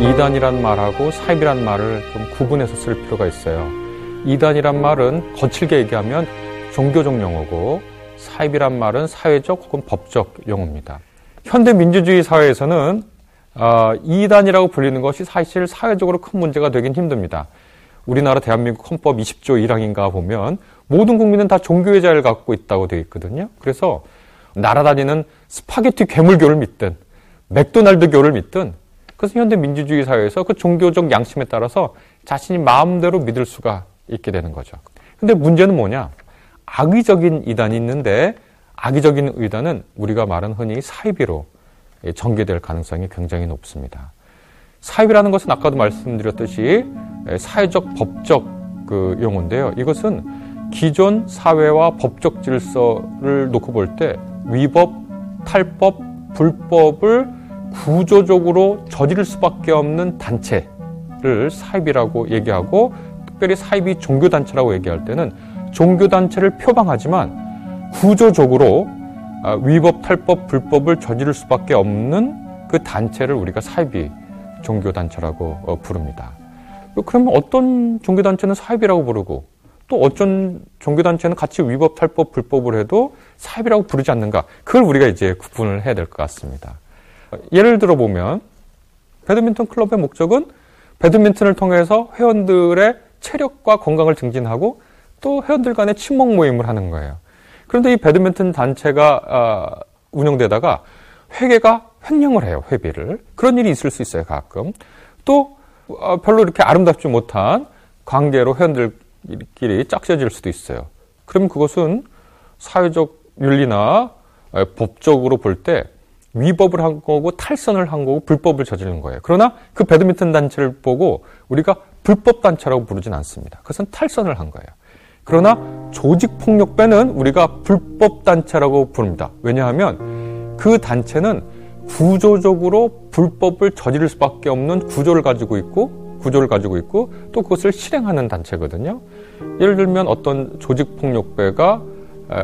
이단이란 말하고 사이비란 말을 좀 구분해서 쓸 필요가 있어요. 이단이란 말은 거칠게 얘기하면 종교적 용어고 사이비란 말은 사회적 혹은 법적 용어입니다. 현대 민주주의 사회에서는 어, 이단이라고 불리는 것이 사실 사회적으로 큰 문제가 되긴 힘듭니다. 우리나라 대한민국 헌법 20조 1항인가 보면 모든 국민은 다 종교의 자유를 갖고 있다고 되어 있거든요. 그래서 날아다니는 스파게티 괴물교를 믿든 맥도날드교를 믿든 그래서 현대 민주주의 사회에서 그 종교적 양심에 따라서 자신이 마음대로 믿을 수가 있게 되는 거죠. 근데 문제는 뭐냐? 악의적인 이단이 있는데 악의적인 의단은 우리가 말하는 흔히 사이비로 전개될 가능성이 굉장히 높습니다. 사입이라는 것은 아까도 말씀드렸듯이 사회적 법적 그 용어인데요. 이것은 기존 사회와 법적 질서를 놓고 볼 때 위법, 탈법, 불법을 구조적으로 저지를 수밖에 없는 단체를 사입이라고 얘기하고 특별히 사입이 종교단체라고 얘기할 때는 종교단체를 표방하지만 구조적으로 아, 위법, 탈법, 불법을 저지를 수밖에 없는 그 단체를 우리가 사입이 종교단체라고 어, 부릅니다. 그러면 어떤 종교단체는 사입이라고 부르고 또 어떤 종교단체는 같이 위법, 탈법, 불법을 해도 사입이라고 부르지 않는가? 그걸 우리가 이제 구분을 해야 될 것 같습니다. 예를 들어 보면 배드민턴 클럽의 목적은 배드민턴을 통해서 회원들의 체력과 건강을 증진하고 또 회원들 간의 친목 모임을 하는 거예요. 그런데 이 배드민턴 단체가 아, 운영되다가 회계가 횡령을 해요, 회비를. 그런 일이 있을 수 있어요, 가끔. 또 어, 별로 이렇게 아름답지 못한 관계로 회원들끼리 짝져질 수도 있어요. 그럼 그것은 사회적 윤리나 법적으로 볼 때 위법을 한 거고 탈선을 한 거고 불법을 저지른 거예요. 그러나 그 배드민턴 단체를 보고 우리가 불법 단체라고 부르진 않습니다. 그것은 탈선을 한 거예요. 그러나 조직 폭력 배는 우리가 불법 단체라고 부릅니다. 왜냐하면 그 단체는 구조적으로 불법을 저지를 수밖에 없는 구조를 가지고 있고 구조를 가지고 있고 또 그것을 실행하는 단체거든요. 예를 들면 어떤 조직 폭력배가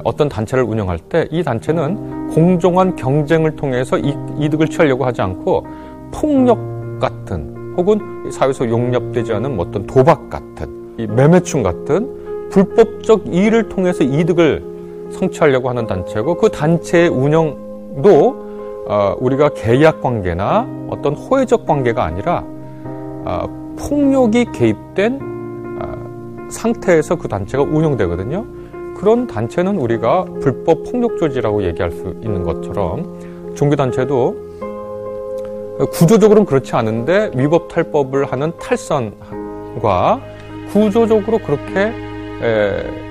어떤 단체를 운영할 때 이 단체는 공정한 경쟁을 통해서 이득을 취하려고 하지 않고 폭력 같은 혹은 사회에서 용납되지 않은 어떤 도박 같은 매매충 같은 불법적 일을 통해서 이득을 성취하려고 하는 단체고 그 단체의 운영도 어, 우리가 계약 관계나 어떤 호혜적 관계가 아니라 어, 폭력이 개입된 어, 상태에서 그 단체가 운영되거든요. 그런 단체는 우리가 불법 폭력 조직이라고 얘기할 수 있는 것처럼 종교단체도 구조적으로는 그렇지 않은데 위법 탈법을 하는 탈선과 구조적으로 그렇게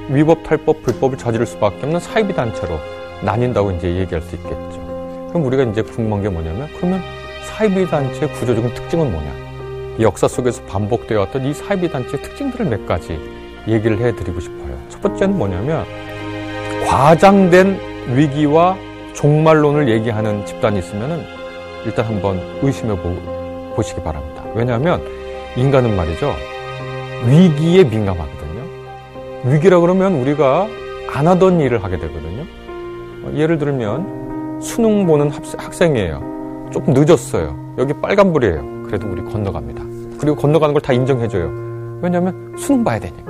위법 탈법 불법을 저지를 수밖에 없는 사이비 단체로 나뉜다고 이제 얘기할 수 있겠죠. 그럼 우리가 이제 궁금한 게 뭐냐면 그러면 사이비 단체의 구조적인 특징은 뭐냐? 역사 속에서 반복되어 왔던 이 사이비 단체의 특징들을 몇 가지 얘기를 해드리고 싶어요. 첫 번째는 뭐냐면 과장된 위기와 종말론을 얘기하는 집단이 있으면은 일단 한번 의심해 보, 시기 바랍니다. 왜냐하면 인간은 말이죠 위기에 민감하거든요. 위기라 그러면 우리가 안 하던 일을 하게 되거든요. 예를 들면 수능 보는 학생이에요. 조금 늦었어요. 여기 빨간불이에요. 그래도 우리 건너갑니다. 그리고 건너가는 걸 다 인정해줘요. 왜냐하면 수능 봐야 되니까.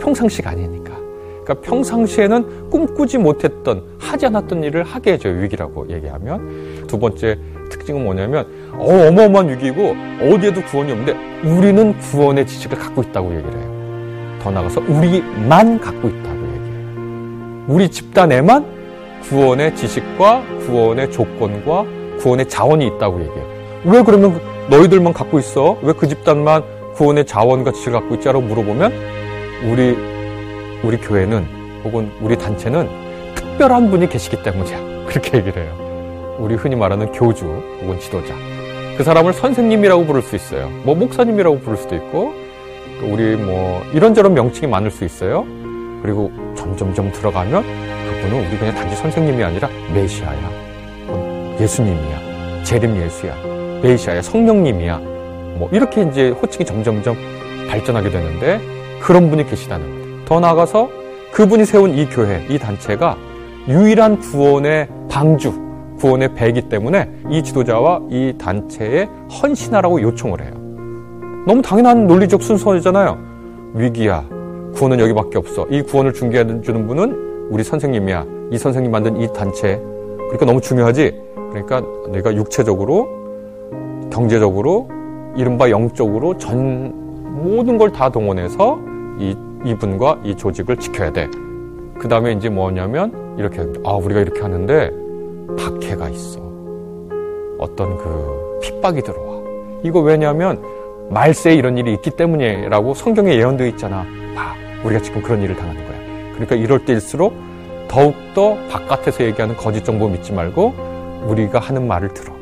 평상시가 아니니까. 그러니까 평상시에는 꿈꾸지 못했던, 하지 않았던 일을 하게 해줘요. 위기라고 얘기하면. 두 번째 특징은 뭐냐면, 어, 어마어마한 위기고, 어디에도 구원이 없는데, 우리는 구원의 지식을 갖고 있다고 얘기를 해요. 더 나가서, 우리만 갖고 있다고 얘기해요. 우리 집단에만 구원의 지식과 구원의 조건과 구원의 자원이 있다고 얘기해요. 왜 그러면 너희들만 갖고 있어? 왜 그 집단만 구원의 자원과 지식을 갖고 있지 라고 물어보면 우리 우리 교회는 혹은 우리 단체는 특별한 분이 계시기 때문이야. 그렇게 얘기를 해요. 우리 흔히 말하는 교주 혹은 지도자. 그 사람을 선생님이라고 부를 수 있어요. 뭐 목사님이라고 부를 수도 있고 우리 뭐 이런저런 명칭이 많을 수 있어요. 그리고 점점점 들어가면 그분은 우리 그냥 단지 선생님이 아니라 메시아야. 예수님이야. 재림 예수야. 메시아야. 성령님이야. 뭐 이렇게 이제 호칭이 점점점 발전하게 되는데 그런 분이 계시다는 거예요. 더 나아가서 그분이 세운 이 교회, 이 단체가 유일한 구원의 방주, 구원의 배이기 때문에 이 지도자와 이 단체에 헌신하라고 요청을 해요. 너무 당연한 논리적 순서잖아요. 위기야. 구원은 여기밖에 없어. 이 구원을 중개해 주는 분은 우리 선생님이야. 이 선생님 만든 이 단체. 그러니까 너무 중요하지. 그러니까 내가 육체적으로, 경제적으로, 이른바 영적으로 전 모든 걸 다 동원해서 이 이분과 이 조직을 지켜야 돼. 그 다음에 이제 뭐냐면 이렇게 아 우리가 이렇게 하는데 박해가 있어. 어떤 그 핍박이 들어와. 이거 왜냐하면 말세에 이런 일이 있기 때문이라고 성경에 예언되어 있잖아. 봐, 우리가 지금 그런 일을 당하는 거야. 그러니까 이럴 때일수록 더욱더 바깥에서 얘기하는 거짓 정보 믿지 말고 우리가 하는 말을 들어.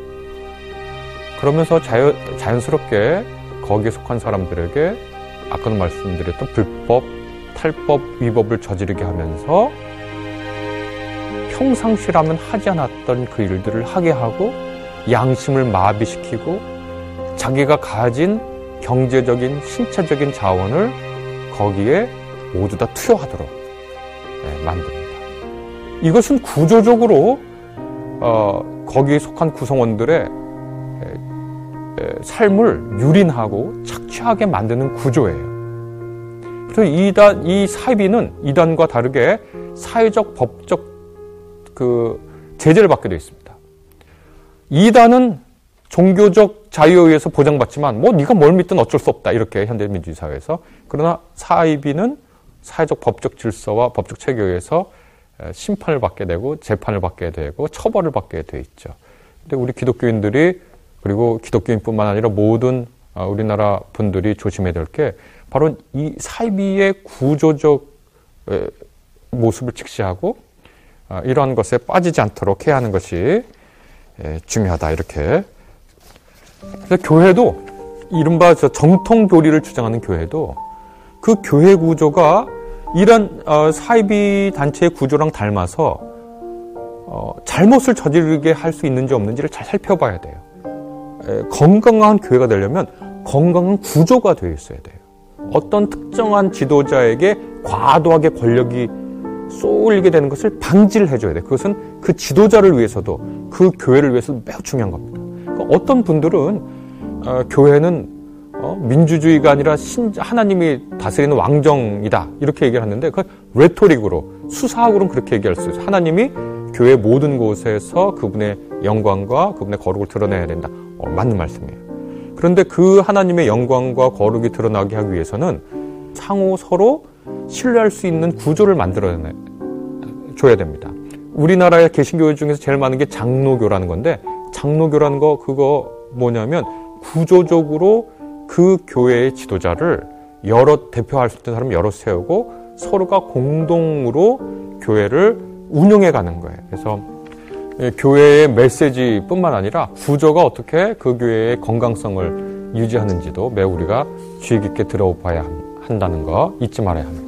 그러면서 자연, 자연스럽게 거기에 속한 사람들에게 아까도 말씀드렸던 불법, 탈법, 위법을 저지르게 하면서 평상시라면 하지 않았던 그 일들을 하게 하고 양심을 마비시키고 자기가 가진 경제적인 신체적인 자원을 거기에 모두 다 투여하도록 네, 만듭니다. 이것은 구조적으로 어, 거기에 속한 구성원들의 삶을 유린하고 착취하게 만드는 구조예요. 그래서 이단, 이 사이비는 이단과 다르게 사회적, 법적 그 제재를 받게 되어 있습니다. 이단은 종교적 자유에 의해서 보장받지만 뭐 네가 뭘 믿든 어쩔 수 없다 이렇게 현대민주주의 사회에서 그러나 사이비는 사회적 법적 질서와 법적 체계에 의해서 심판을 받게 되고 재판을 받게 되고 처벌을 받게 돼 있죠. 근데 우리 기독교인들이 그리고 기독교인뿐만 아니라 모든 아, 우리나라 분들이 조심해야 될 게 바로 이 사이비의 구조적 모습을 직시하고 아, 이러한 것에 빠지지 않도록 해야 하는 것이 중요하다 이렇게. 그래서 교회도 이른바 정통 교리를 주장하는 교회도 그 교회 구조가 이런 어, 사이비 단체의 구조랑 닮아서 어, 잘못을 저지르게 할 수 있는지 없는지를 잘 살펴봐야 돼요. 건강한 교회가 되려면 건강한 구조가 되어 있어야 돼요. 어떤 특정한 지도자에게 과도하게 권력이 쏠리게 되는 것을 방지를 해줘야 돼. 그것은 그 지도자를 위해서도 그 교회를 위해서도 매우 중요한 겁니다. 그러니까 어떤 분들은 어, 교회는 어, 민주주의가 아니라 신, 하나님이 다스리는 왕정이다 이렇게 얘기를 하는데 그 레토릭으로 수사학으로는 그렇게 얘기할 수 있어요. 하나님이 교회 모든 곳에서 그분의 영광과 그분의 거룩을 드러내야 된다. 어, 맞는 말씀이에요. 그런데 그 하나님의 영광과 거룩이 드러나게 하기 위해서는 상호 서로 신뢰할 수 있는 구조를 만들어 줘야 됩니다. 우리나라의 개신교 중에서 제일 많은 게 장로교라는 건데 장로교라는 거 그거 뭐냐면 구조적으로 그 교회의 지도자를 여러 대표할 수 있는 사람 여러 세우고 서로가 공동으로 교회를 운영해 가는 거예요. 그래서 예, 교회의 메시지뿐만 아니라 구조가 어떻게 그 교회의 건강성을 유지하는지도 매우 우리가 주의 깊게 들어봐야 한다는 거 잊지 말아야 합니다.